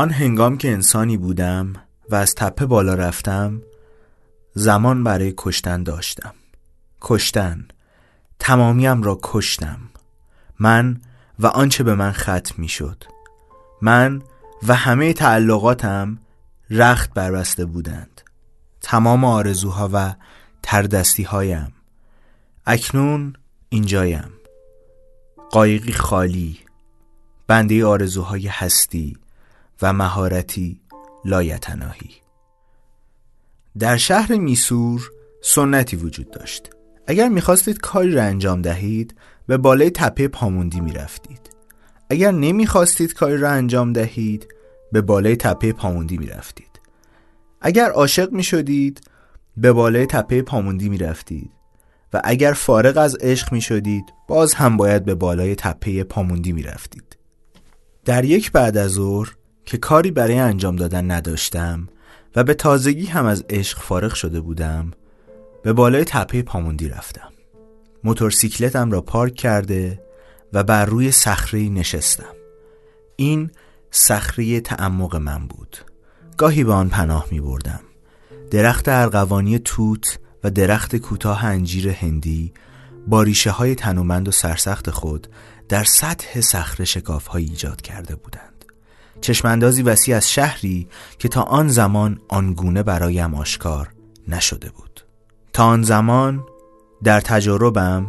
آن هنگام که انسانی بودم و از تپه بالا رفتم زمان برای کشتن داشتم. کشتن. تمامیم را کشتم. من و آنچه به من ختم می شد من و همه تعلقاتم رخت بربسته بودند. تمام آرزوها و تردستی هایم اکنون اینجایم. قایقی خالی. بنده آرزوهای هستی. و مهارتی لایتناهی. در شهر میسور سنتی وجود داشت. اگر می‌خواستید کاری را انجام دهید به بالای تپه پاموندی می‌رفتید. اگر نمی‌خواستید کاری را انجام دهید به بالای تپه پاموندی می‌رفتید. اگر عاشق می‌شدید به بالای تپه پاموندی می‌رفتید. و اگر فارغ از عشق می شدید باز هم باید به بالای تپه پاموندی می رفتید. در یک بعد از ظهر که کاری برای انجام دادن نداشتم و به تازگی هم از عشق فارغ شده بودم به بالای تپه پاموندی رفتم. موتورسیکلتم را پارک کرده و بر روی صخره نشستم. این صخره تعمق من بود. گاهی به آن پناه می بردم. درخت ارغوانی توت و درخت کوتاه انجیر هندی با ریشه های تنومند و سرسخت خود در سطح صخره شکاف ایجاد کرده بودند چشماندازی وسیع از شهری که تا آن زمان آنگونه برایم آشکار نشده بود. تا آن زمان در تجربم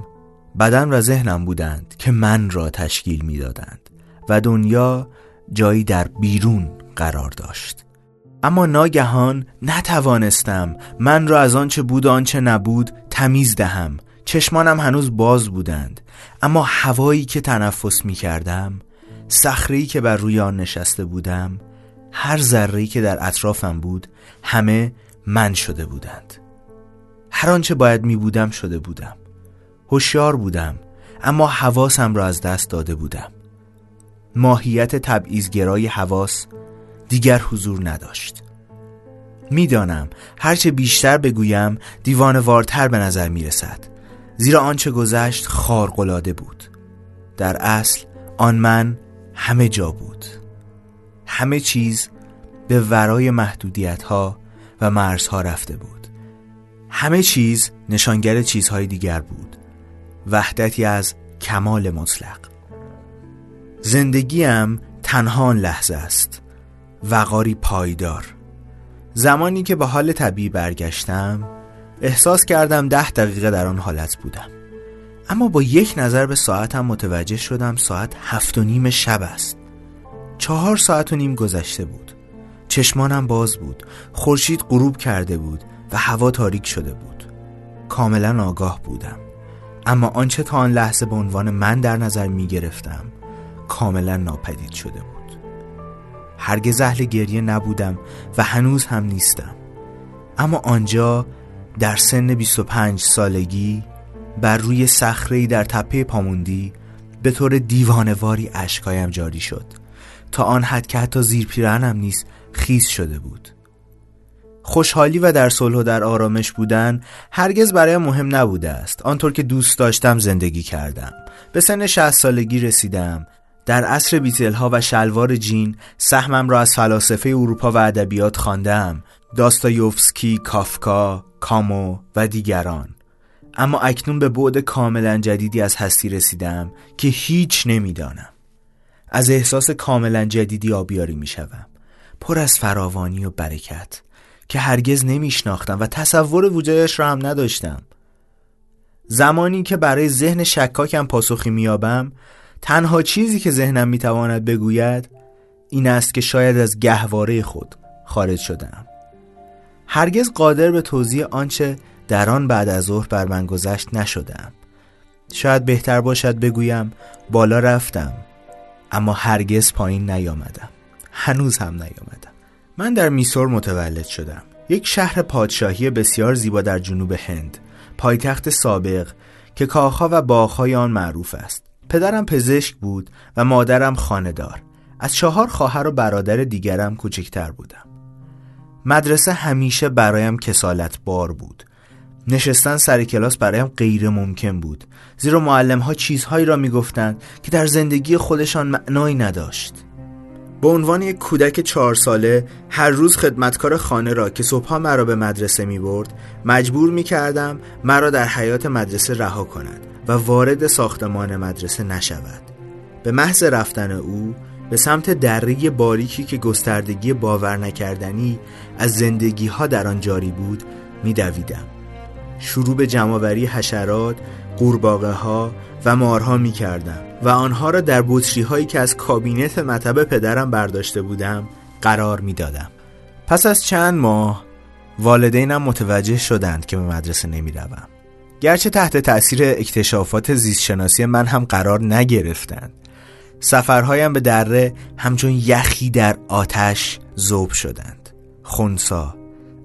بدن و ذهنم بودند که من را تشکیل می‌دادند و دنیا جایی در بیرون قرار داشت. اما ناگهان نتوانستم من را از آنچه بود و آنچه نبود تمیز دهم. چشمانم هنوز باز بودند اما هوایی که تنفس می کردم صخره‌ای که بر روی آن نشسته بودم هر ذره‌ای که در اطرافم بود همه من شده بودند. هر آنچه باید می بودم شده بودم. هوشیار بودم اما حواسم را از دست داده بودم. ماهیت تبعیضگرای حواس دیگر حضور نداشت. می‌دانم هرچه بیشتر بگویم دیوان وارتر به نظر می رسد زیرا آنچه گذشت خارقلاده بود. در اصل آن من همه جا بود. همه چیز به ورای محدودیت ها و مرزها رفته بود. همه چیز نشانگر چیزهای دیگر بود. وحدتی از کمال مطلق. زندگیم تنها لحظه است. وقاری پایدار. زمانی که به حال طبیعی برگشتم احساس کردم ده دقیقه در آن حالت بودم. اما با یک نظر به ساعتم متوجه شدم ساعت هفت و نیم شب است. چهار ساعت و نیم گذشته بود. چشمانم باز بود. خورشید غروب کرده بود و هوا تاریک شده بود. کاملا آگاه بودم. اما آنچه تا آن لحظه به عنوان من در نظر می گرفتم کاملا ناپدید شده بود. هرگز اهل گریه نبودم و هنوز هم نیستم. اما آنجا در سن 25 سالگی بر روی صخره در تپه پاموندی به طور دیوانواری اشکایم جاری شد. تا آن حد که حتی زیر پیرهنم نیست خیز شده بود. خوشحالی و در صلح و در آرامش بودن هرگز برای مهم نبوده است. آنطور که دوست داشتم زندگی کردم. به سن 60 سالگی رسیدم. در عصر بیتل ها و شلوار جین سهمم را از فلاسفه اروپا و ادبیات خواندم. داستایوفسکی، کافکا، کامو و دیگران. اما اکنون به بعد کاملا جدیدی از هستی رسیدم که هیچ نمی‌دانم. از احساس کاملا جدیدی آبیاری می شوم پر از فراوانی و برکت که هرگز نمیشناختم و تصور وجودش را هم نداشتم. زمانی که برای ذهن شکاکم پاسخی میابم تنها چیزی که ذهنم می‌تواند بگوید این است که شاید از گهواره خود خارج شدم هرگز قادر به توضیح آنچه در آن بعد از ظهر بر من گذشت نشدم. شاید بهتر باشد بگویم بالا رفتم اما هرگز پایین نیامدم. هنوز هم نیامدم. من در میسور متولد شدم. یک شهر پادشاهی بسیار زیبا در جنوب هند. پایتخت سابق که کاخها و باغهای آن معروف است. پدرم پزشک بود و مادرم خاندار از چهار خواهر و برادر دیگرم کوچکتر بودم. مدرسه همیشه برایم کسالت بار بود. نشستن سر کلاس برایم غیر ممکن بود زیرا معلم ها چیزهایی را می‌گفتند که در زندگی خودشان معنایی نداشت به عنوان یک کودک چهار ساله هر روز خدمتکار خانه را که صبحها مرا به مدرسه می برد مجبور می کردم مرا در حیات مدرسه رها کند و وارد ساختمان مدرسه نشود به محض رفتن او به سمت دره باریکی که گستردگی باور نکردنی از زندگی ها در آن جاری بود می دویدم. شروع به جمعوری حشرات، قورباغه ها و مارها می کردم و آنها را در بطری هایی که از کابینت مطب پدرم برداشته بودم قرار می دادم. پس از چند ماه والدینم متوجه شدند که به مدرسه نمی روم. گرچه تحت تأثیر اکتشافات زیستشناسی من هم قرار نگرفتند سفرهایم به دره همچون یخی در آتش زوب شدند خونسا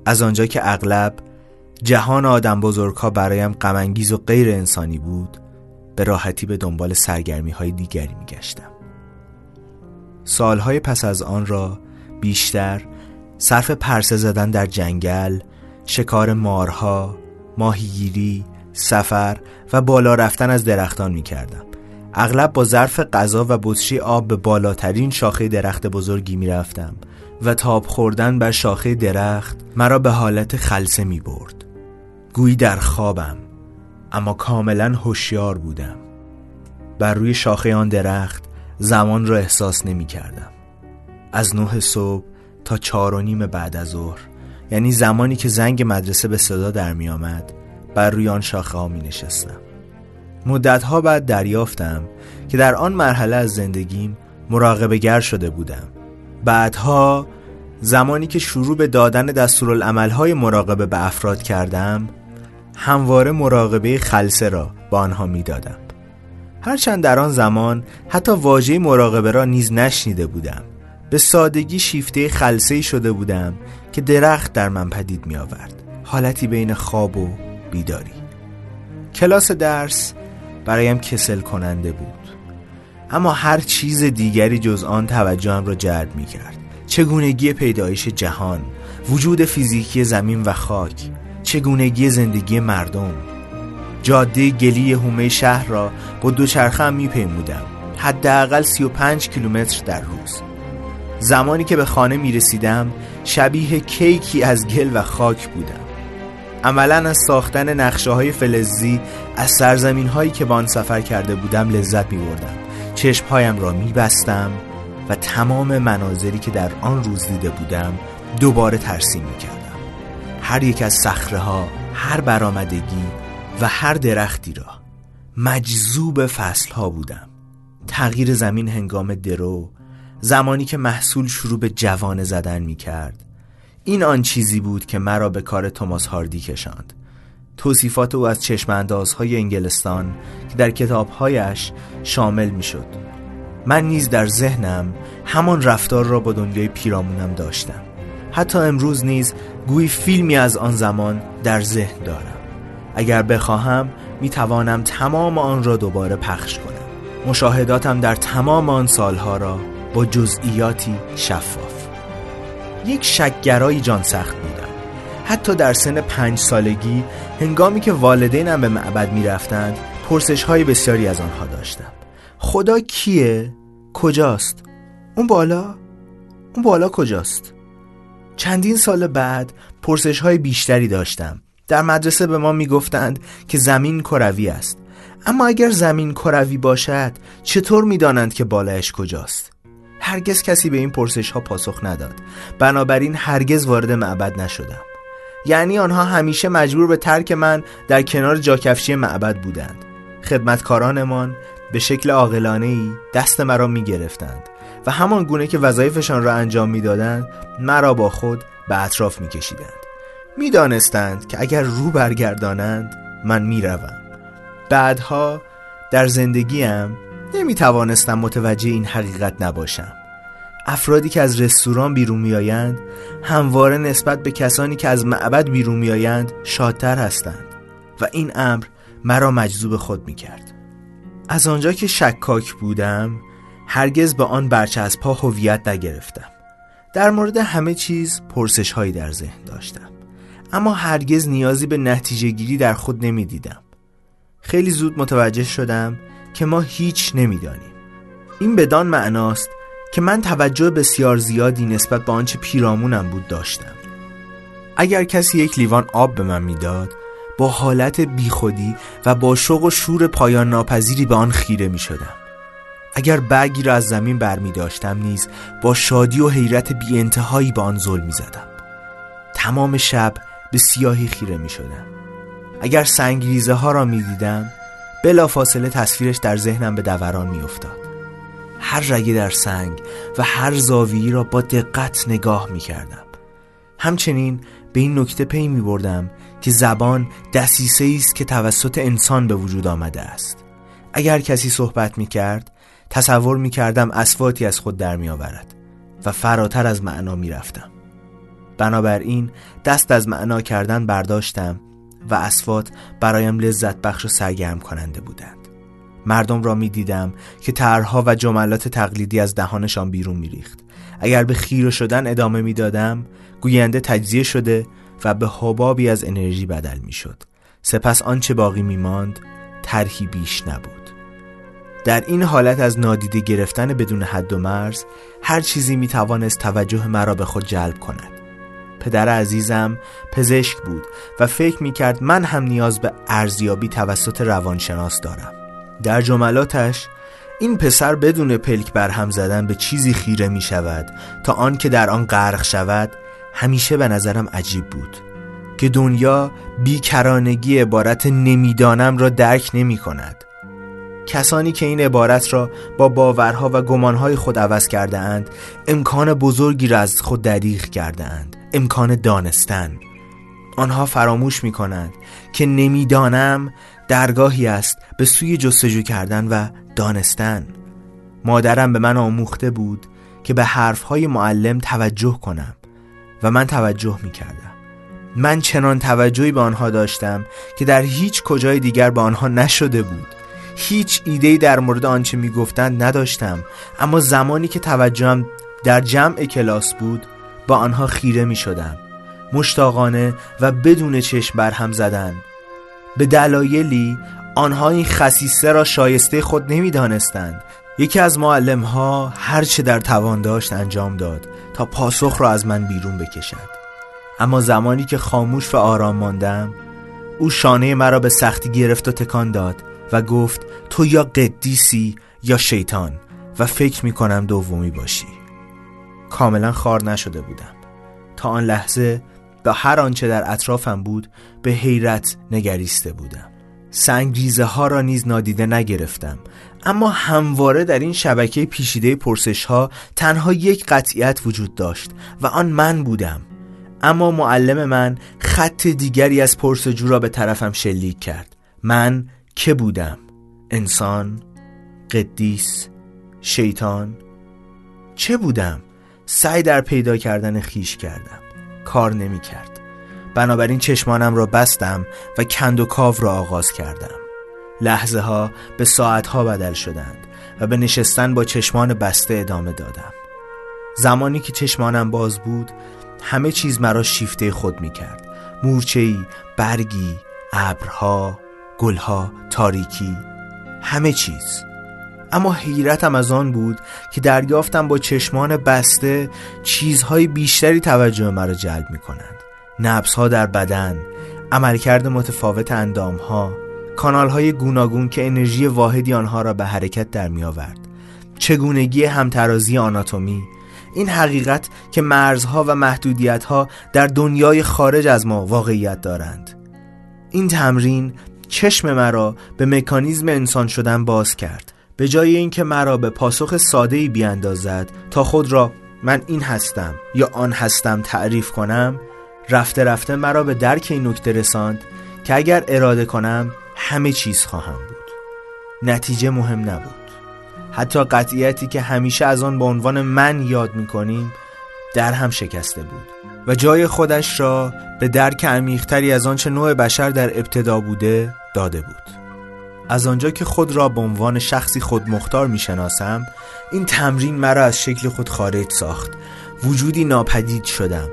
از آنجا که اغلب جهان آدم بزرگها برایم غمانگیز و غیر انسانی بود به راحتی به دنبال سرگرمی های دیگری می گشتم سالهای پس از آن را بیشتر صرف پرسه زدن در جنگل شکار مارها ماهیگیری سفر و بالا رفتن از درختان می کردم اغلب با ظرف غذا و بطری آب به بالاترین شاخه درخت بزرگی می رفتم و تاب خوردن بر شاخه درخت مرا به حالت خلصه می برد گویی در خوابم اما کاملا هوشیار بودم. بر روی شاخه آن درخت زمان را احساس نمی کردم از نه صبح تا چهار و نیم بعد از ظهر یعنی زمانی که زنگ مدرسه به صدا در می آمد بر روی آن شاخه ها می نشستم مدتها بعد دریافتم که در آن مرحله از زندگیم مراقبه گر شده بودم. بعدها زمانی که شروع به دادن دستورالعملهای مراقبه به افراد کردم همواره مراقبه خلصه را با آنها می‌دادم. هرچند در آن زمان حتی واژه مراقبه را نیز نشنیده بودم به سادگی شیفته خلصه شده بودم که درخت در من پدید می آورد حالتی بین خواب و بیداری. کلاس درس برایم کسل کننده بود. اما هر چیز دیگری جز آن توجهم را جلب می کرد چگونگی پیدایش جهان وجود فیزیکی زمین و خاک چگونگی زندگی مردم. جاده گلی هومه شهر را با دوچرخه هم میپیمودم. حداقل 35 کیلومتر در روز. زمانی که به خانه می رسیدم شبیه کیکی از گل و خاک بودم. عملا از ساختن نقشه های فلزی از سرزمین هایی که با آن سفر کرده بودم لذت می بردم چشم هایم را می بستم و تمام مناظری که در آن روز دیده بودم دوباره ترسیم می کردم هر یک از صخره ها هر برآمدگی و هر درختی را. مجذوب فصل ها بودم. تغییر زمین هنگام درو زمانی که محصول شروع به جوانه زدن می کرد این آن چیزی بود که مرا به کار توماس هاردی کشاند. توصیفات او از چشماندازهای انگلستان که در کتابهایش شامل می شد من نیز در ذهنم همان رفتار را با دنیای پیرامونم داشتم. حتی امروز نیز گویی فیلمی از آن زمان در ذهن دارم اگر بخواهم می توانم تمام آن را دوباره پخش کنم مشاهداتم در تمام آن سالها را با جزئیاتی شفاف یک شکگرایی جان سخت بودم حتی در سن پنج سالگی هنگامی که والدینم به معبد می رفتند پرسش های بسیاری از آنها داشتم خدا کیه؟ کجاست؟ اون بالا؟ اون بالا کجاست؟ چندین سال بعد پرسش های بیشتری داشتم. در مدرسه به ما می‌گفتند که زمین کروی است. اما اگر زمین کروی باشد چطور می‌دانند که بالایش کجاست؟ هرگز کسی به این پرسش ها پاسخ نداد. بنابراین هرگز وارد معبد نشدم. یعنی آنها همیشه مجبور به ترک من در کنار جاکفشی معبد بودند. خدمتکارانمان به شکل عاقلانه ای دست مرا می گرفتند و همان گونه که وظایفشان را انجام می‌دادند مرا با خود به اطراف میکشیدند. می‌دانستند که اگر رو برگردانند من می‌روم. بعدها در زندگیم نمی توانستم متوجه این حقیقت نباشم. افرادی که از رستوران بیرون میآیند همواره نسبت به کسانی که از معبد بیرون میآیند شادتر هستند و این امر مرا مجذوب خود می کرد از آنجا که شکاک بودم هرگز به آن برچسب ها هویت نگرفتم. در مورد همه چیز پرسش هایی در ذهن داشتم. اما هرگز نیازی به نتیجه گیری در خود نمی دیدم خیلی زود متوجه شدم که ما هیچ نمی‌دانیم. این بدان معناست که من توجه بسیار زیادی نسبت به آنچه پیرامونم بود داشتم. اگر کسی یک لیوان آب به من می‌داد با حالت بیخودی و با شوق و شور پایان ناپذیری به آن خیره می شدم. اگر برگی را از زمین بر می داشتم نیز با شادی و حیرت بی انتهایی به آن ظلم می زدم. تمام شب به سیاهی خیره می شدم. اگر سنگریزه ها را می دیدم بلا فاصله تصویرش در ذهنم به دوران می افتاد. هر رگه در سنگ و هر زاویی را با دقت نگاه می کردم. همچنین به این نکته پی می بردم که زبان دسیسه است که توسط انسان به وجود آمده است اگر کسی صحبت می کرد تصور می کردم اسواتی از خود در می آورد و فراتر از معنا می رفتم بنابراین دست از معنا کردن برداشتم و اسوات برایم لذت بخش و سرگرم کننده بودند. مردم را می دیدم که طرحها و جملات تقلیدی از دهانشان بیرون می ریخت. اگر به خیره شدن ادامه می دادم گوینده تجزیه شده و به حبابی از انرژی بدل می شد سپس آنچه باقی می ماند طرحی بیش نبود. در این حالت از نادیده گرفتن بدون حد و مرز هر چیزی می توانست توجه مرا به خود جلب کند. پدر عزیزم پزشک بود و فکر می کرد من هم نیاز به ارزیابی توسط روانشناس دارم. در جملاتش این پسر بدون پلک برهم زدن به چیزی خیره می شود تا آن که در آن غرق شود همیشه به نظرم عجیب بود. که دنیا بیکرانگی عبارت نمی‌دانم را درک نمی کند کسانی که این عبارت را با باورها و گمانهای خود عوض کرده اند امکان بزرگی را از خود دریغ کرده اند امکان دانستن. آنها فراموش می کنند که نمی‌دانم درگاهی است به سوی جستجو کردن و دانستن. مادرم به من آموخته بود که به حرفهای معلم توجه کنم و من توجه می کردم من چنان توجهی به آنها داشتم که در هیچ کجای دیگر به آنها نشده بود. هیچ ایده در مورد آنچه می گفتند نداشتم. اما زمانی که توجهم در جمع کلاس بود با آنها خیره می شدم مشتاقانه و بدون چشم برهم زدن. به دلایلی آنها این خصیصه را شایسته خود نمی دانستند یکی از معلم ها هر چه در توان داشت انجام داد تا پاسخ را از من بیرون بکشد. اما زمانی که خاموش و آرام ماندم او شانه مرا به سختی گرفت و تکان داد. و گفت تو یا قدیسی یا شیطان و فکر می کنم دومی باشی. کاملا خار نشده بودم. تا آن لحظه به هر آنچه در اطرافم بود به حیرت نگریسته بودم. سنگریزه ها را نیز نادیده نگرفتم. اما همواره در این شبکه پیشیده پرسش ها تنها یک قطعیت وجود داشت و آن من بودم. اما معلم من خط دیگری از پرسجو را به طرفم شلیک کرد. من که بودم؟ انسان؟ قدیس؟ شیطان؟ چه بودم؟ سعی در پیدا کردن خیش کردم کار نمی کرد بنابراین چشمانم را بستم و کند و کاو را آغاز کردم لحظه ها به ساعت ها بدل شدند و به نشستن با چشمان بسته ادامه دادم زمانی که چشمانم باز بود همه چیز مرا شیفته خود می کرد مورچهی، برگی، ابرها، گلها، تاریکی همه چیز. اما حیرتم از آن بود که دریافتم با چشمان بسته چیزهای بیشتری توجه مرا جلب می کنند نبس در بدن عملکرد متفاوت اندام ها کانال های گوناگون که انرژی واحدی آنها را به حرکت در می آورد چگونگی همترازی آناتومی این حقیقت که مرزها و محدودیتها در دنیای خارج از ما واقعیت دارند. این تمرین چشم مرا به مکانیزم انسان شدن باز کرد. به جای اینکه مرا به پاسخ ساده ای بیاندازد تا خود را من این هستم یا آن هستم تعریف کنم رفته رفته مرا به درک این نکته رساند که اگر اراده کنم همه چیز خواهم بود. نتیجه مهم نبود. حتی قطعیتی که همیشه از آن به عنوان من یاد می‌کنیم در هم شکسته بود و جای خودش را به درک عمیقتری از آنچه نوع بشر در ابتدا بوده داده بود. از آنجا که خود را به عنوان شخصی خودمختار می‌شناسم این تمرین مرا از شکل خود خارج ساخت. وجودی ناپدید شدم.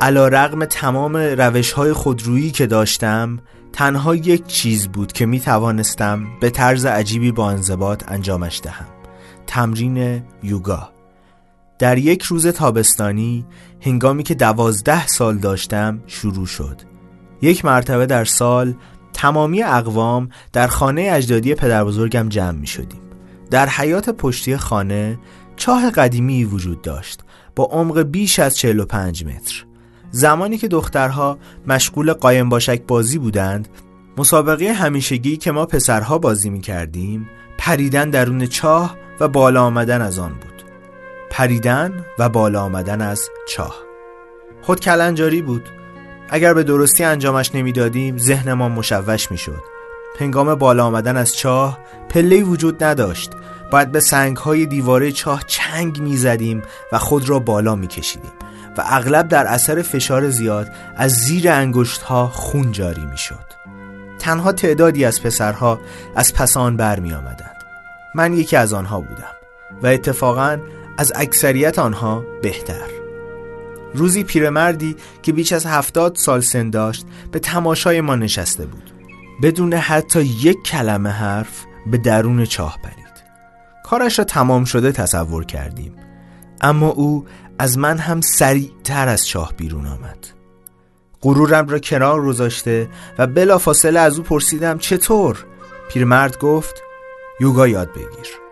علا رقم تمام روش های خودرویی که داشتم تنها یک چیز بود که می توانستم به طرز عجیبی با انضباط انجامش دهم. تمرین یوگا. در یک روز تابستانی هنگامی که دوازده سال داشتم شروع شد. یک مرتبه در سال تمامی اقوام در خانه اجدادی پدر بزرگم جمع می شدیم در حیات پشتی خانه چاه قدیمی وجود داشت با عمق بیش از 45 متر. زمانی که دخترها مشغول قایم باشک بازی بودند مسابقه همیشگی که ما پسرها بازی می کردیم پریدن درون چاه و بالا آمدن از آن بود. پریدن و بالا آمدن از چاه. خود کلنجاری بود. اگر به درستی انجامش نمی‌دادیم ذهنمان مشوش می‌شد. هنگام بالا آمدن از چاه پله وجود نداشت. باید به سنگ های دیواره چاه چنگ می‌زدیم و خود را بالا میکشیدیم و اغلب در اثر فشار زیاد از زیر انگشت ها خون جاری می‌شد. تنها تعدادی از پسرها از پس آن برمی آمدند من یکی از آنها بودم و اتفاقا از اکثریت آنها بهتر. روزی پیرمردی که بیش از هفتاد سال سن داشت به تماشای ما نشسته بود. بدون حتی یک کلمه حرف به درون چاه پرید. کارش را تمام شده تصور کردیم. اما او از من هم سریعتر از چاه بیرون آمد. غرورم را کنار گذاشته و بلا فاصله از او پرسیدم چطور؟ پیرمرد گفت یوگا یاد بگیر.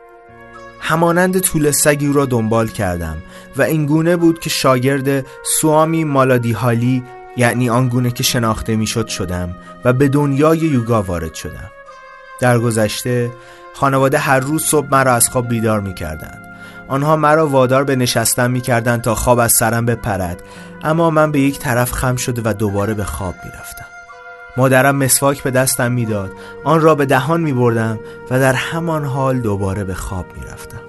همانند طول سگی را دنبال کردم و اینگونه بود که شاگرد سوامی مالادی هالی یعنی آنگونه که شناخته می‌شد شدم و به دنیای یوگا وارد شدم در گذشته خانواده هر روز صبح مرا از خواب بیدار می کردند. آنها مرا وادار به نشستن می کردند تا خواب از سرم بپرد اما من به یک طرف خم شده و دوباره به خواب می رفتم. مادرم مسواک به دستم می‌داد آن را به دهان می بردم و در همان حال دوباره به خواب می رفتم.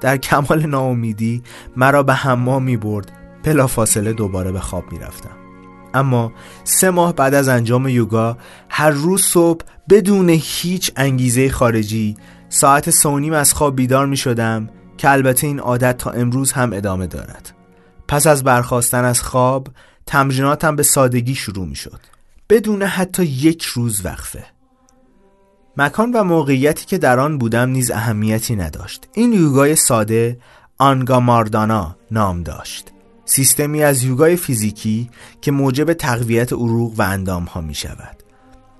در کمال ناامیدی مرا به حمام می برد بلا فاصله دوباره به خواب می رفتم. اما سه ماه بعد از انجام یوگا هر روز صبح بدون هیچ انگیزه خارجی ساعت سونیم از خواب بیدار می شدم که البته این عادت تا امروز هم ادامه دارد پس از برخواستن از خواب تمریناتم به سادگی شروع می شد بدون حتی یک روز وقفه. مکان و موقعیتی که در آن بودم نیز اهمیتی نداشت. این یوگای ساده آنگا ماردانا نام داشت. سیستمی از یوگای فیزیکی که موجب تقویت عروق و اندام ها می شود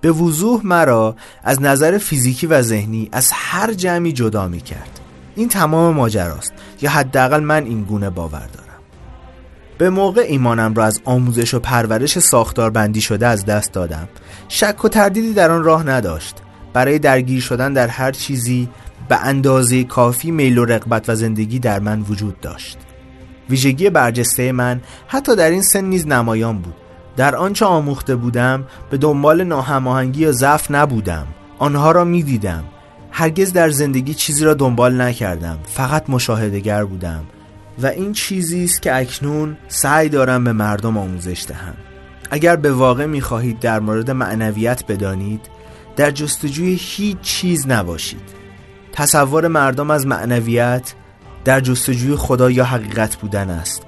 به وضوح مرا از نظر فیزیکی و ذهنی از هر جمعی جدا می کرد این تمام ماجراست. یا حداقل من این گونه باور دارم. به موقع ایمانم را از آموزش و پرورش ساختار بندی شده از دست دادم. شک و تردیدی در آن راه نداشت. برای درگیر شدن در هر چیزی به اندازه کافی میل و رغبت و زندگی در من وجود داشت. ویژگی برجسته من حتی در این سن نیز نمایان بود. در آنچه آموخته بودم به دنبال ناهماهنگی یا ضعف نبودم. آنها را می‌دیدم. هرگز در زندگی چیزی را دنبال نکردم. فقط مشاهدهگر بودم. و این چیزی است که اکنون سعی دارم به مردم آموزش دهم. اگر به واقع می‌خواهید در مورد معنویت بدانید در جستجوی هیچ چیز نباشید. تصور مردم از معنویت در جستجوی خدا یا حقیقت بودن است.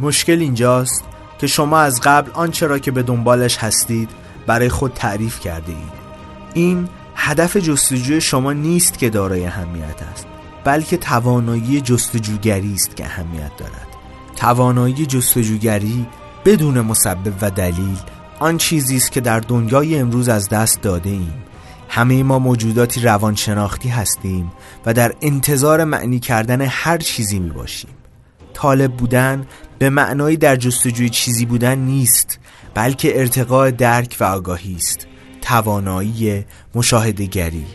مشکل اینجاست که شما از قبل آنچه را که به دنبالش هستید برای خود تعریف کرده اید. این هدف جستجوی شما نیست که دارای اهمیت است. بلکه توانایی جستجوگری است که اهمیت دارد. توانایی جستجوگری بدون مسبب و دلیل آن چیزی است که در دنیای امروز از دست داده ایم. همه ما موجوداتی روانشناختی هستیم و در انتظار معنی کردن هر چیزی می باشیم. طالب بودن به معنایی در جستجوی چیزی بودن نیست بلکه ارتقاء درک و آگاهی است. توانایی مشاهدگری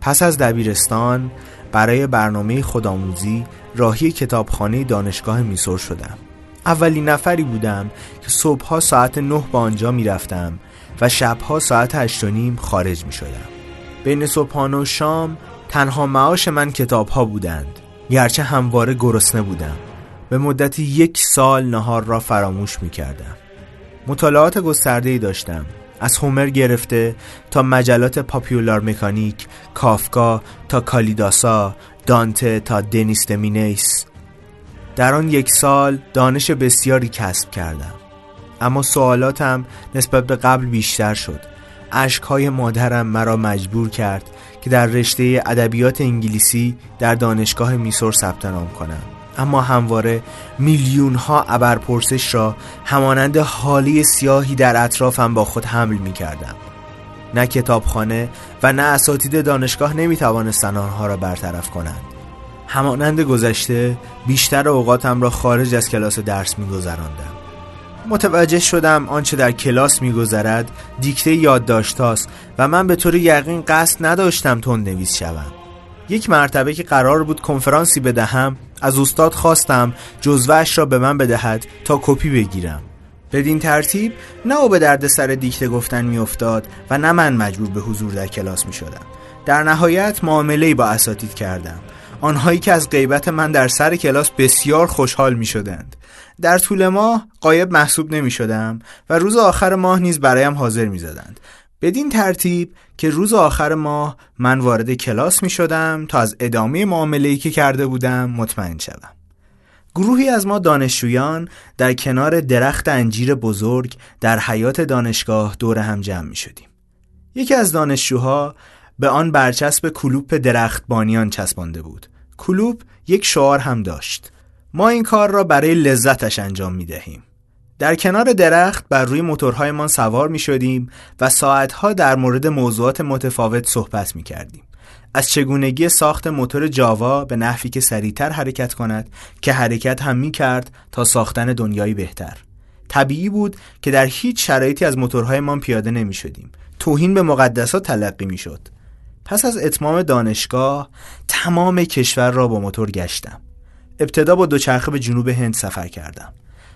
پس از دبیرستان برای برنامه خودآموزی راهی کتابخانه دانشگاه میسور شدم. اولین نفری بودم که صبحها ساعت نه با آنجا می‌رفتم و شبها ساعت هشت و نیم خارج می شدم بین صبحانه و شام تنها معاش من کتاب ها بودند گرچه همواره گرسنه بودم. به مدت یک سال نهار را فراموش می کردم مطالعات گسترده ای داشتم. از هومر گرفته تا مجلات پاپیولار مکانیک کافکا تا کالیداسا دانته تا دنیس دمینیس. در آن یک سال دانش بسیاری کسب کردم. اما سوالاتم نسبت به قبل بیشتر شد. اشکهای مادرم مرا مجبور کرد که در رشته ادبیات انگلیسی در دانشگاه میسور ثبت نام کنم. اما همواره میلیون ها ابرپرسش را همانند حالی سیاهی در اطرافم با خود حمل می کردم. نه کتابخانه و نه اساتید دانشگاه نمی توانستن آنها را برطرف کنند. همانند گذشته بیشتر اوقاتم را خارج از کلاس درس می گذراندم. متوجه شدم آنچه در کلاس میگذرد دیکته یادداشت است و من به طور یقین قصد نداشتم تند نویس شوم یک مرتبه که قرار بود کنفرانسی بدهم از استاد خواستم جزوهش را به من بدهد تا کپی بگیرم. بدین ترتیب نه او به درد سر دیکته گفتن میافتاد و نه من مجبور به حضور در کلاس می شدم در نهایت معامله با اساتید کردم. آنهایی که از غیبت من در سر کلاس بسیار خوشحال می شدند در طول ماه قایب محسوب نمی شدم و روز آخر ماه نیز برایم حاضر می زدند بدین ترتیب که روز آخر ماه من وارد کلاس می شدم تا از ادامه معامله که کرده بودم مطمئن شدم. گروهی از ما دانشجویان در کنار درخت انجیر بزرگ در حیات دانشگاه دور هم جمع می شدیم. یکی از دانشجوها به آن برچسب کلوپ درخت بانیان چسبانده بود. کلوپ یک شعار هم داشت. ما این کار را برای لذتش انجام می دهیم. در کنار درخت بر روی موتورهایمان سوار می شدیم و ساعتها در مورد موضوعات متفاوت صحبت می کردیم. از چگونگی ساخت موتور جاوا به نحوی که سریعتر حرکت کند که حرکت هم می کرد تا ساختن دنیایی بهتر. طبیعی بود که در هیچ شرایطی از موتورهایمان پیاده نمی شدیم. توهین به مقدسات تلقی می شد. پس از اتمام دانشگاه تمام کشور را با موتور گشتم. ابتدا با دوچرخه به جنوب هند سفر کردم.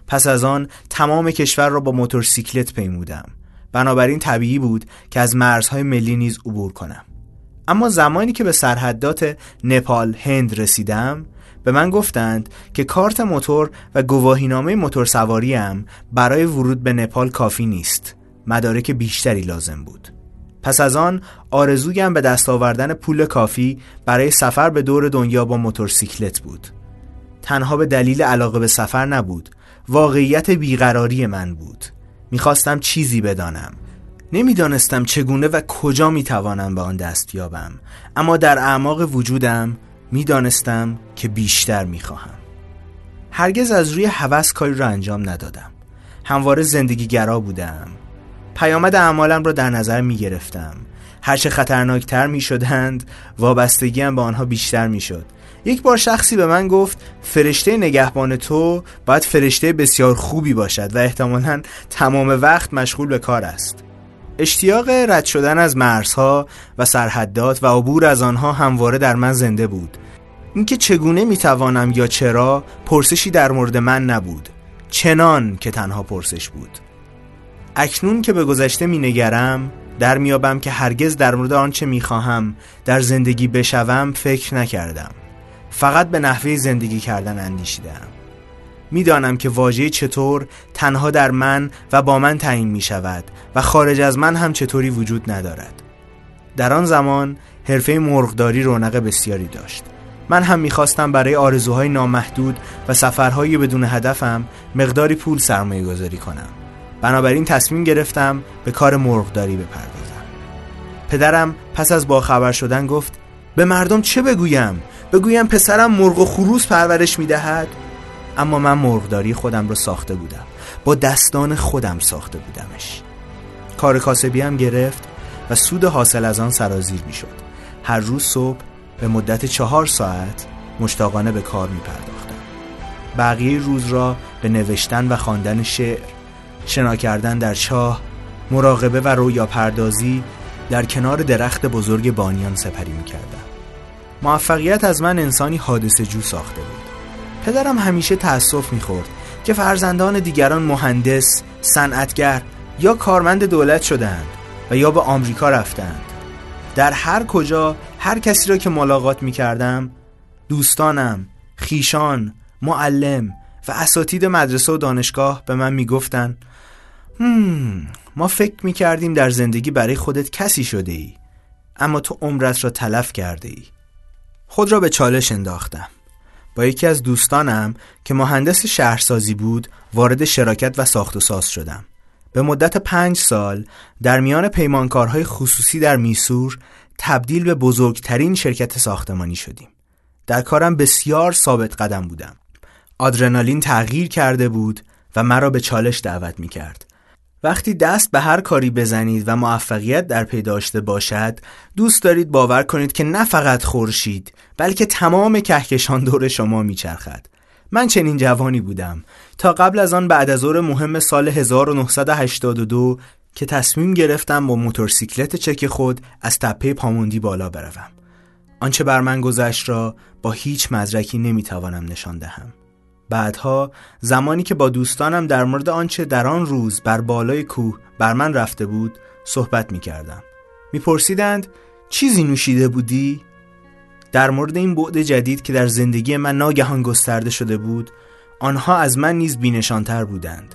پس از آن تمام کشور را با موتورسیکلت پیمودم. بنابراین طبیعی بود که از مرزهای ملی نیز عبور کنم. اما زمانی که به سرحدات نپال هند رسیدم به من گفتند که کارت موتور و گواهینامه موتور سواریم برای ورود به نپال کافی نیست. مدارک بیشتری لازم بود. پس از آن آرزویم به دست آوردن پول کافی برای سفر به دور دنیا با موتورسیکلت بود. تنها به دلیل علاقه به سفر نبود. واقعیت بیقراری من بود. می‌خواستم چیزی بدانم. نمی‌دانستم چگونه و کجا می‌توانم به آن دست یابم. اما در اعماق وجودم می‌دانستم که بیشتر می‌خواهم. هرگز از روی هوس کاری را انجام ندادم. همواره زندگی گرا بودم. پیامد اعمالم را در نظر می گرفتم هرچه خطرناکتر می شدند وابستگیم به آنها بیشتر می شد یک بار شخصی به من گفت فرشته نگهبان تو باید فرشته بسیار خوبی باشد و احتمالا تمام وقت مشغول به کار است. اشتیاق رد شدن از مرزها و سرحدات و عبور از آنها همواره در من زنده بود. اینکه چگونه می‌توانم یا چرا پرسشی در مورد من نبود. چنان که تنها پرسش بود. اکنون که به گذشته مینگرم در میابم که هرگز در مورد آنچه می‌خواهم در زندگی بشوم فکر نکردم. فقط به نحوه زندگی کردن اندیشیدم می‌دانم که واژه چطور تنها در من و با من تعیین می شود و خارج از من هم چطوری وجود ندارد. در آن زمان حرفه مرغداری رونق بسیاری داشت. من هم می‌خواستم برای آرزوهای نامحدود و سفرهای بدون هدفم مقداری پول سرمایه گذاری کنم. بنابراین تصمیم گرفتم به کار مرغداری بپردازم. پدرم پس از باخبر شدن گفت به مردم چه بگویم؟ بگویم پسرم مرغ و خروس پرورش می‌دهد؟ اما من مرغداری خودم رو ساخته بودم. با دستان خودم ساخته بودمش. کار کاسبی هم گرفت و سود حاصل از آن سرازیر می شد هر روز صبح به مدت چهار ساعت مشتاقانه به کار می پرداختم بقیه روز را به نوشتن و خواندن شعر شنا کردن در چاه مراقبه و رویا پردازی در کنار درخت بزرگ بانیان سپری می کردم موفقیت از من انسانی حادثه جو ساخته بود. پدرم همیشه تأسف می‌خورد که فرزندان دیگران مهندس، صنعتگر یا کارمند دولت شدند و یا به آمریکا رفتند در هر کجا هر کسی را که ملاقات می کردم دوستانم، خیشان، معلم و اساتید مدرسه و دانشگاه به من می‌گفتند ما فکر می کردیم در زندگی برای خودت کسی شده ای اما تو عمرت را تلف کرده ای خود را به چالش انداختم. با یکی از دوستانم که مهندس شهرسازی بود وارد شراکت و ساخت و ساز شدم. به مدت پنج سال در میان پیمانکارهای خصوصی در میسور تبدیل به بزرگترین شرکت ساختمانی شدیم. در کارم بسیار ثابت قدم بودم. آدرنالین تغییر کرده بود و مرا به چالش دعوت می کرد. وقتی دست به هر کاری بزنید و موفقیت در پی داشته باشد دوست دارید باور کنید که نه فقط خورشید بلکه تمام کهکشان دور شما میچرخد. من چنین جوانی بودم. تا قبل از آن بعد از مهم سال 1982 که تصمیم گرفتم با موتورسیکلت چک خود از تپه پاموندی بالا بروم. آنچه بر من گذشت را با هیچ مدرکی نمی‌توانم نشان دهم. بعدها زمانی که با دوستانم در مورد آنچه در آن روز بر بالای کوه بر من رفته بود صحبت می کردم می پرسیدند چیزی نوشیده بودی؟ در مورد این بعد جدید که در زندگی من ناگهان گسترده شده بود آنها از من نیز بینشانتر بودند.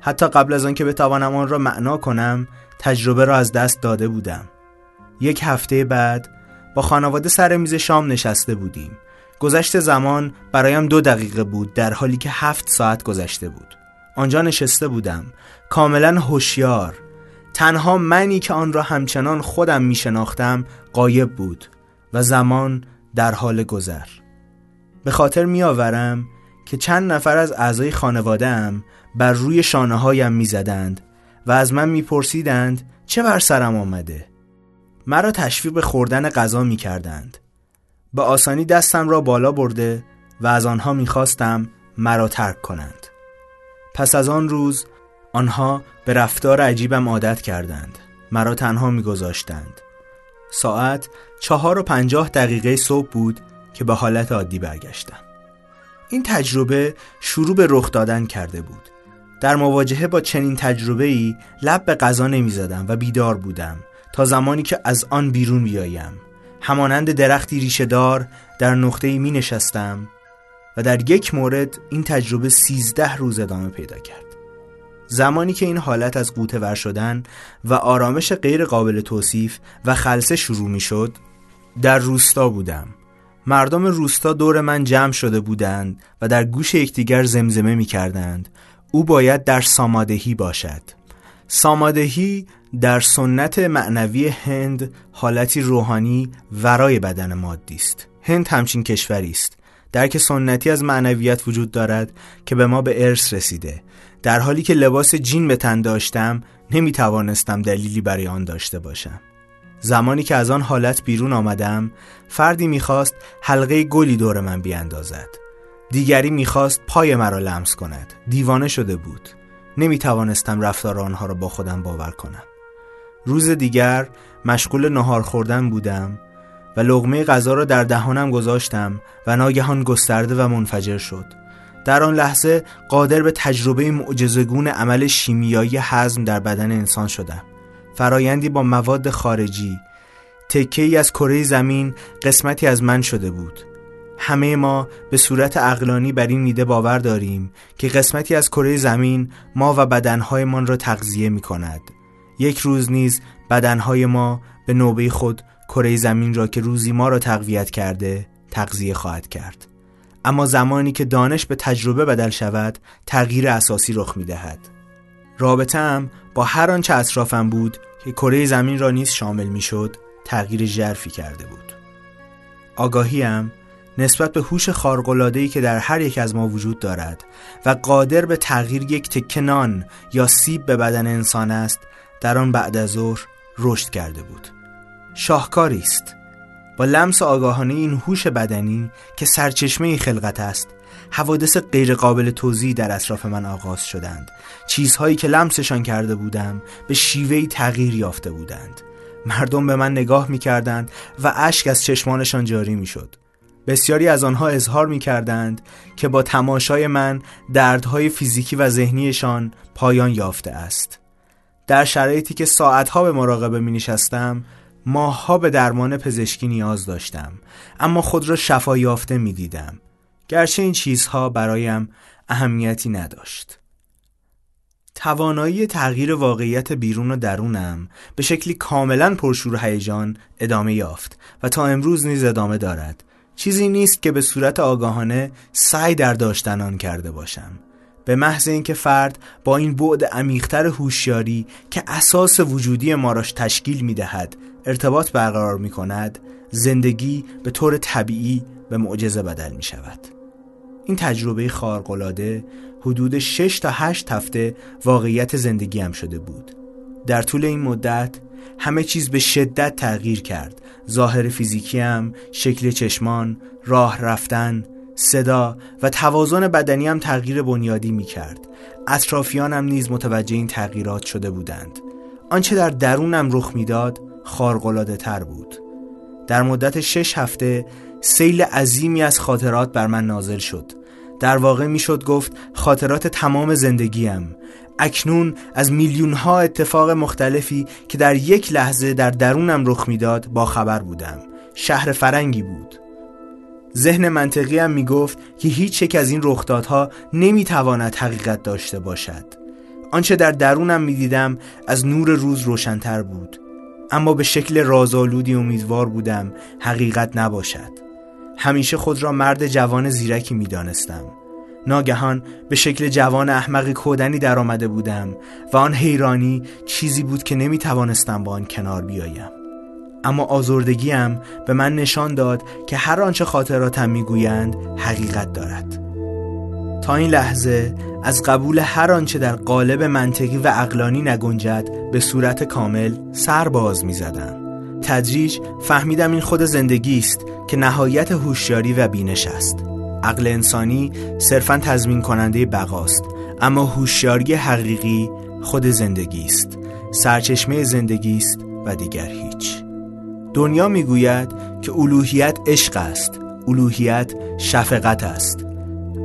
حتی قبل از آنکه بتوانم آن را معنا کنم تجربه را از دست داده بودم. یک هفته بعد با خانواده سر میز شام نشسته بودیم. گذشت زمان برایم دو دقیقه بود در حالی که هفت ساعت گذشته بود. آنجا نشسته بودم. کاملا هوشیار. تنها منی که آن را همچنان خودم می شناختم قایب بود و زمان در حال گذر. به خاطر می آورم که چند نفر از اعضای خانوادهام بر روی شانه هایم می زدند و از من می پرسیدند چه بر سرم آمده. مرا تشویق به خوردن غذا می کردند به آسانی دستم را بالا برده و از آنها می‌خواستم مرا ترک کنند. پس از آن روز آنها به رفتار عجیبم عادت کردند. مرا تنها میگذاشتند. ساعت چهار و پنجاه دقیقه صبح بود که به حالت عادی برگشتم. این تجربه شروع به رخ دادن کرده بود. در مواجهه با چنین تجربه ای لب به غذا نمی زدم و بیدار بودم تا زمانی که از آن بیرون بیایم. همانند درختی ریشه دار در نقطه می نشستم و در یک مورد این تجربه سیزده روز ادامه پیدا کرد. زمانی که این حالت از قوته ور شدن و آرامش غیر قابل توصیف و خلصه شروع می شد در روستا بودم. مردم روستا دور من جمع شده بودند و در گوش یکدیگر زمزمه می کردند او باید در سامادهی باشد. سامادهی در سنت معنوی هند حالتی روحانی ورای بدن مادی است. هند همچین کشوری است. درک سنتی از معنویت وجود دارد که به ما به ارث رسیده. در حالی که لباس جین به تن داشتم نمی توانستم دلیلی برای آن داشته باشم. زمانی که از آن حالت بیرون آمدم فردی می‌خواست حلقه گلی دور من بیاندازد. دیگری می‌خواست پای مرا لمس کند. دیوانه شده بود. نمی توانستم رفتار آنها را با خودم باور کنم. روز دیگر مشغول نهار خوردن بودم و لغمه غذا را در دهانم گذاشتم و ناگهان گسترده و منفجر شد. در آن لحظه قادر به تجربه معجزگون عمل شیمیایی حزم در بدن انسان شدم. فرایندی با مواد خارجی تکه ای از کره زمین قسمتی از من شده بود. همه ما به صورت اقلانی بر این میده باور داریم که قسمتی از کره زمین ما و بدنهایمان را تغذیه می کند یک روز نیز بدنهای ما به نوبه خود کره زمین را که روزی ما را تقویت کرده تغذیه خواهد کرد. اما زمانی که دانش به تجربه بدل شود تغییر اساسی رخ می دهد رابطم با هر آنچه اطرافم بود که کره زمین را نیز شامل می شد تغییر ژرفی کرده بود. آگاهیم نسبت به هوش خارق‌العاده‌ای که در هر یک از ما وجود دارد و قادر به تغییر یک تکه نان یا سیب به بدن انسان است در آن بعد از ظهر رشد کرده بود. شاهکاری است. با لمس آگاهانه این هوش بدنی که سرچشمه خلقت است حوادث غیرقابل توضیح در اطراف من آغاز شدند. چیزهایی که لمسشان کرده بودم به شیوهی تغییر یافته بودند. مردم به من نگاه می کردند و اشک از چشمانشان جاری می شد بسیاری از آنها اظهار می کردند که با تماشای من دردهای فیزیکی و ذهنیشان پایان یافته است. در شرایطی که ساعتها به مراقبه می نشستم ماهها به درمان پزشکی نیاز داشتم اما خود را شفا یافته می دیدم گرچه این چیزها برایم اهمیتی نداشت. توانایی تغییر واقعیت بیرون و درونم به شکلی کاملا پرشور هیجان ادامه یافت و تا امروز نیز ادامه دارد. چیزی نیست که به صورت آگاهانه سعی در داشتن آن کرده باشم. به محض اینکه فرد با این بعد عمیقتر هوشیاری که اساس وجودی ما راش تشکیل می دهد ارتباط برقرار می کند زندگی به طور طبیعی به معجزه بدل می شود این تجربه خارق‌العاده حدود 6 تا 8 هفته واقعیت زندگیم شده بود. در طول این مدت همه چیز به شدت تغییر کرد. ظاهر فیزیکیم، شکل چشمان، راه رفتن، صدا و توازن بدنی هم تغییر بنیادی می کرد اطرافیانم نیز متوجه این تغییرات شده بودند. آنچه در درونم رخ می‌داد خارق‌العاده تر بود. در مدت شش هفته سیل عظیمی از خاطرات بر من نازل شد. در واقع می‌شد گفت خاطرات تمام زندگیم. اکنون از میلیون ها اتفاق مختلفی که در یک لحظه در درونم رخ می‌داد با خبر بودم. شهر فرنگی بود. ذهن منطقی هم می گفت که هیچ یک از این رخدادها نمی تواند حقیقت داشته باشد. آنچه در درونم می دیدم از نور روز روشنتر بود. اما به شکل رازآلودی امیدوار بودم حقیقت نباشد. همیشه خود را مرد جوان زیرکی می دانستم ناگهان به شکل جوان احمق کودنی در آمده بودم و آن حیرانی چیزی بود که نمی توانستم با آن کنار بیایم. اما آزردگیم به من نشان داد که هر آنچه خاطراتم می‌گویند حقیقت دارد. تا این لحظه از قبول هر آنچه در قالب منطقی و اقلانی نگنجد به صورت کامل سر باز می زدم. تدریج فهمیدم این خود زندگی است که نهایت هوشیاری و بینش است. عقل انسانی صرفا تضمین کننده بقاست اما هوشیاری حقیقی خود زندگی است. سرچشمه زندگی است و دیگر هیچ. دنیا می‌گوید که الوهیت عشق است. الوهیت شفقت است.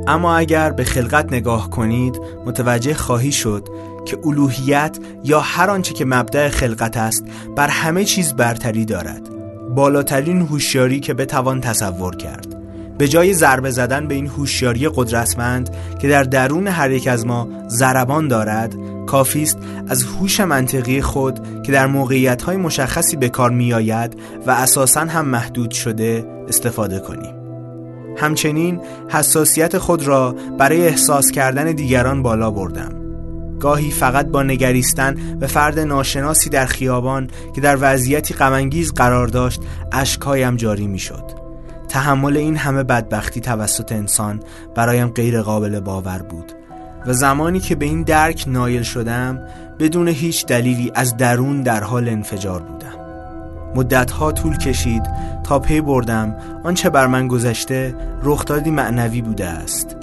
اما اگر به خلقت نگاه کنید متوجه خواهی شد که الوهیت یا هر آنچه که مبدع خلقت است بر همه چیز برتری دارد. بالاترین هوشیاری که بتوان تصور کرد. به جای ضربه زدن به این هوشیاری قدرتمند که در درون هر یک از ما ضربان دارد کافی است از هوش منطقی خود که در موقعیت مشخصی به کار می آید و اساسا هم محدود شده استفاده کنیم همچنین حساسیت خود را برای احساس کردن دیگران بالا بردم گاهی فقط با نگریستن به فرد ناشناسی در خیابان که در وضعیتی غمانگیز قرار داشت اشکهایم جاری می‌شد. تحمل این همه بدبختی توسط انسان برایم غیر قابل باور بود و زمانی که به این درک نایل شدم بدون هیچ دلیلی از درون در حال انفجار بودم. مدتها طول کشید تا پی بردم آنچه بر من گذشته رخدادی معنوی بوده است.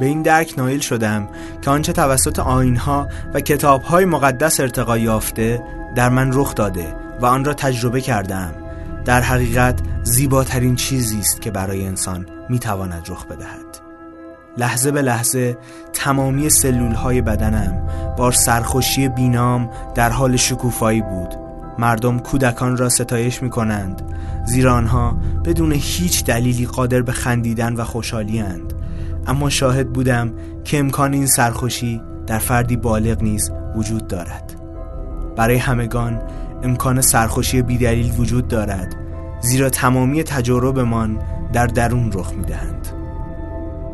به این درک نایل شدم که آنچه توسط آینها و کتابهای مقدس ارتقا یافته در من رخ داده و آن را تجربه کردم. در حقیقت زیباترین چیزی است که برای انسان می‌تواند رخ بدهد. لحظه به لحظه تمامی سلول های بدنم با سرخوشی بینام در حال شکوفایی بود. مردم کودکان را ستایش می کنند زیرا آنها بدون هیچ دلیلی قادر به خندیدن و خوشحالی اند. اما شاهد بودم که امکان این سرخوشی در فردی بالغ نیز وجود دارد. برای همگان امکان سرخوشی بیدلیل وجود دارد زیرا تمامی تجربهمان در درون رخ می‌دهند.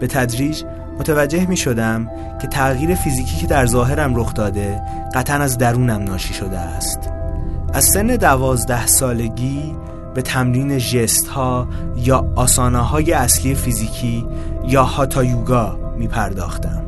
به تدریج متوجه می شدم که تغییر فیزیکی که در ظاهرم رخ داده قطعا از درونم ناشی شده است. از سن دوازده سالگی به تمرین جست ها یا آسانه های اصلی فیزیکی یا هاتا یوگا می پرداختم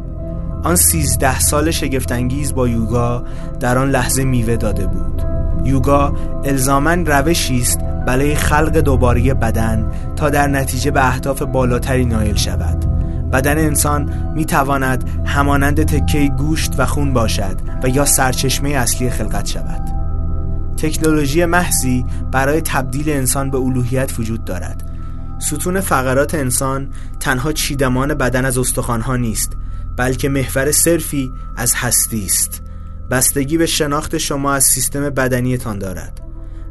آن سیزده سال شگفتانگیز با یوگا در آن لحظه میوه داده بود. یوگا الزامن روشی است برای خلق دوباره بدن تا در نتیجه به اهداف بالاتری نایل شود. بدن انسان می تواند همانند تکه گوشت و خون باشد و یا سرچشمه اصلی خلقت شود. تکنولوژی محضی برای تبدیل انسان به الوهیت وجود دارد. ستون فقرات انسان تنها چیدمان بدن از استخوانها نیست بلکه محور صرفی از هستی است. بستگی به شناخت شما از سیستم بدنیتان دارد.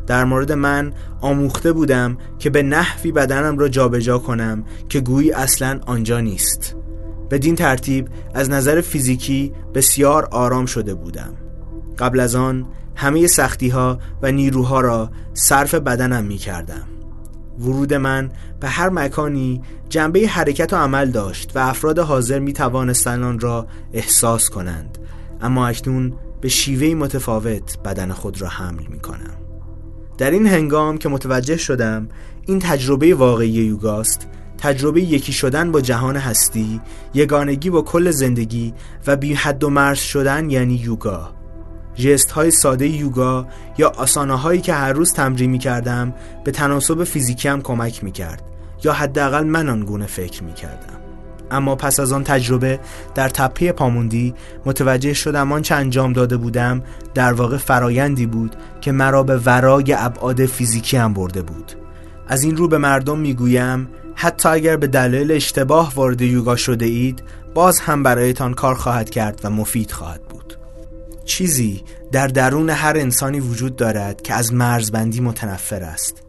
در مورد من آموخته بودم که به نحوی بدنم را جابجا کنم که گویی اصلا آنجا نیست. بدین ترتیب از نظر فیزیکی بسیار آرام شده بودم. قبل از آن همه سختی ها و نیروها را صرف بدنم می کردم ورود من به هر مکانی جنبه حرکت و عمل داشت و افراد حاضر می توانستند آن را احساس کنند. اما اکنون به شیوهی متفاوت بدن خود را حمل می کنم در این هنگام که متوجه شدم این تجربه واقعی یوگاست تجربه یکی شدن با جهان هستی یگانگی با کل زندگی و بی حد و مرز شدن یعنی یوگا. جست های ساده یوگا یا آسانه هایی که هر روز تمرین می کردم به تناسب فیزیکی کمک می کرد یا حداقل من آنگونه فکر می کردم اما پس از آن تجربه در تپه پاموندی متوجه شدم آنچه انجام داده بودم در واقع فرایندی بود که مرا به ورای ابعاد فیزیکی هم برده بود. از این رو به مردم می‌گویم حتی اگر به دلیل اشتباه وارد یوگا شده اید باز هم برایتان کار خواهد کرد و مفید خواهد بود. چیزی در درون هر انسانی وجود دارد که از مرزبندی متنفر است.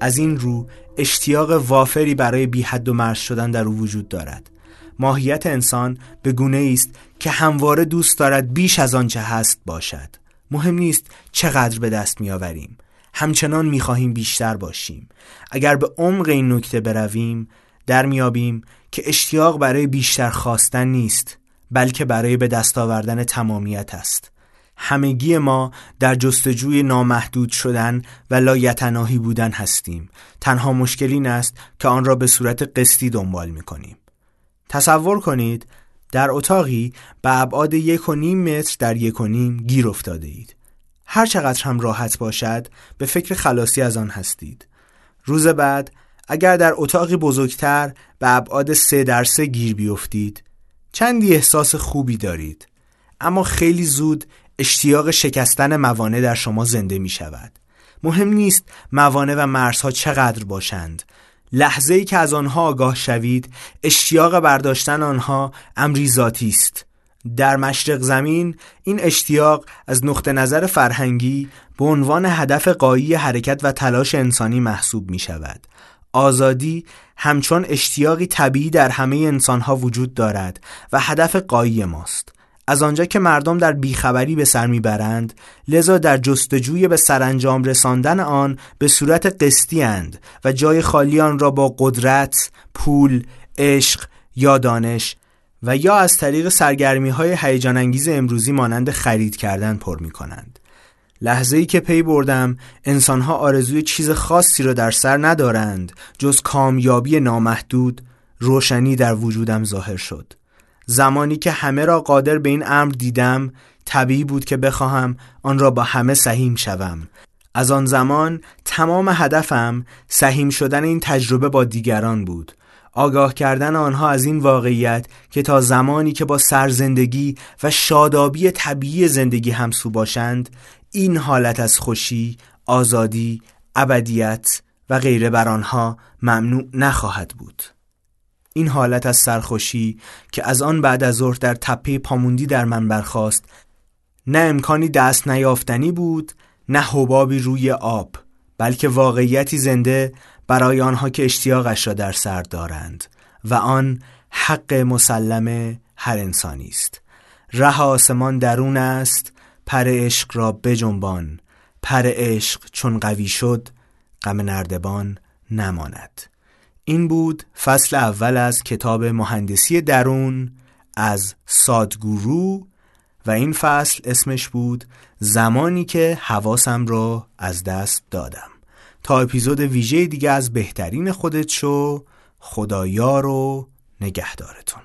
از این رو اشتیاق وافری برای بی حد و مرز شدن در او وجود دارد. ماهیت انسان به گونه است که همواره دوست دارد بیش از آنچه هست باشد. مهم نیست چقدر به دست میآوریم. همچنان می‌خواهیم بیشتر باشیم. اگر به عمق این نکته برویم در میابیم که اشتیاق برای بیشتر خواستن نیست بلکه برای به دست آوردن تمامیت است. همگی ما در جستجوی نامحدود شدن و لایتناهی بودن هستیم. تنها مشکل این است که آن را به صورت قسطی دنبال می‌کنیم. تصور کنید در اتاقی به ابعاد یک و نیم متر در یک و نیم گیر افتاده اید. هر چقدر هم راحت باشد به فکر خلاصی از آن هستید. روز بعد اگر در اتاقی بزرگتر به ابعاد سه در سه گیر بیفتید چندی احساس خوبی دارید. اما خیلی زود اشتیاق شکستن موانع در شما زنده می شود مهم نیست موانع و مرزها چقدر باشند. لحظه ای که از آنها آگاه شوید اشتیاق برداشتن آنها امری ذاتی است. در مشرق زمین این اشتیاق از نقطه نظر فرهنگی به عنوان هدف قایی حرکت و تلاش انسانی محسوب می شود آزادی همچون اشتیاقی طبیعی در همه انسانها وجود دارد و هدف قایی ماست. از آنجا که مردم در بیخبری به سر می‌برند لذا در جستجوی به سرانجام رساندن آن به صورت قسطی اند و جای خالی آن را با قدرت، پول، عشق یا دانش و یا از طریق سرگرمی های هیجان انگیز امروزی مانند خرید کردن پر می کنند. لحظه ای که پی بردم انسانها آرزوی چیز خاصی را در سر ندارند جز کامیابی نامحدود روشنی در وجودم ظاهر شد زمانی که همه را قادر به این امر دیدم طبیعی بود که بخواهم آن را با همه سهیم شوم. از آن زمان تمام هدفم سهیم شدن این تجربه با دیگران بود. آگاه کردن آنها از این واقعیت که تا زمانی که با سرزندگی و شادابی طبیعی زندگی همسو باشند این حالت از خوشی، آزادی، ابدیت و غیره بر آنها ممنوع نخواهد بود. این حالت از سرخوشی که از آن بعد از ظهر در تپه پاموندی در من برخاست نه امکانی دست نیافتنی بود نه حبابی روی آب بلکه واقعیتی زنده برای آنها که اشتیاقش را در سر دارند و آن حق مسلم هر انسانی است. ره آسمان درون است پر عشق را بجنبان پر عشق چون قوی شد غم نردبان نماند. این بود فصل اول از کتاب مهندسی درون از سادگورو و این فصل اسمش بود زمانی که حواسم را از دست دادم. تا اپیزود ویژه دیگه از بهترین خودت شو خدایار و نگهدارتون.